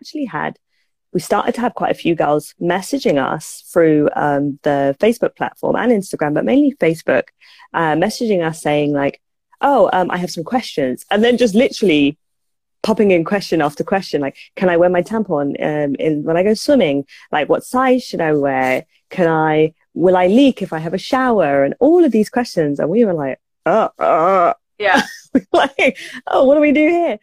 actually had we started to have quite a few girls messaging us through um, the Facebook platform and Instagram, but mainly Facebook, uh, messaging us saying like, "Oh, um, I have some questions," and then just literally popping in question after question, like, "Can I wear my tampon um, in when I go swimming? Like, what size should I wear? Can I? Will I leak if I have a shower?" And all of these questions, and we were like, "Oh, oh. yeah." like, oh, what do we do here?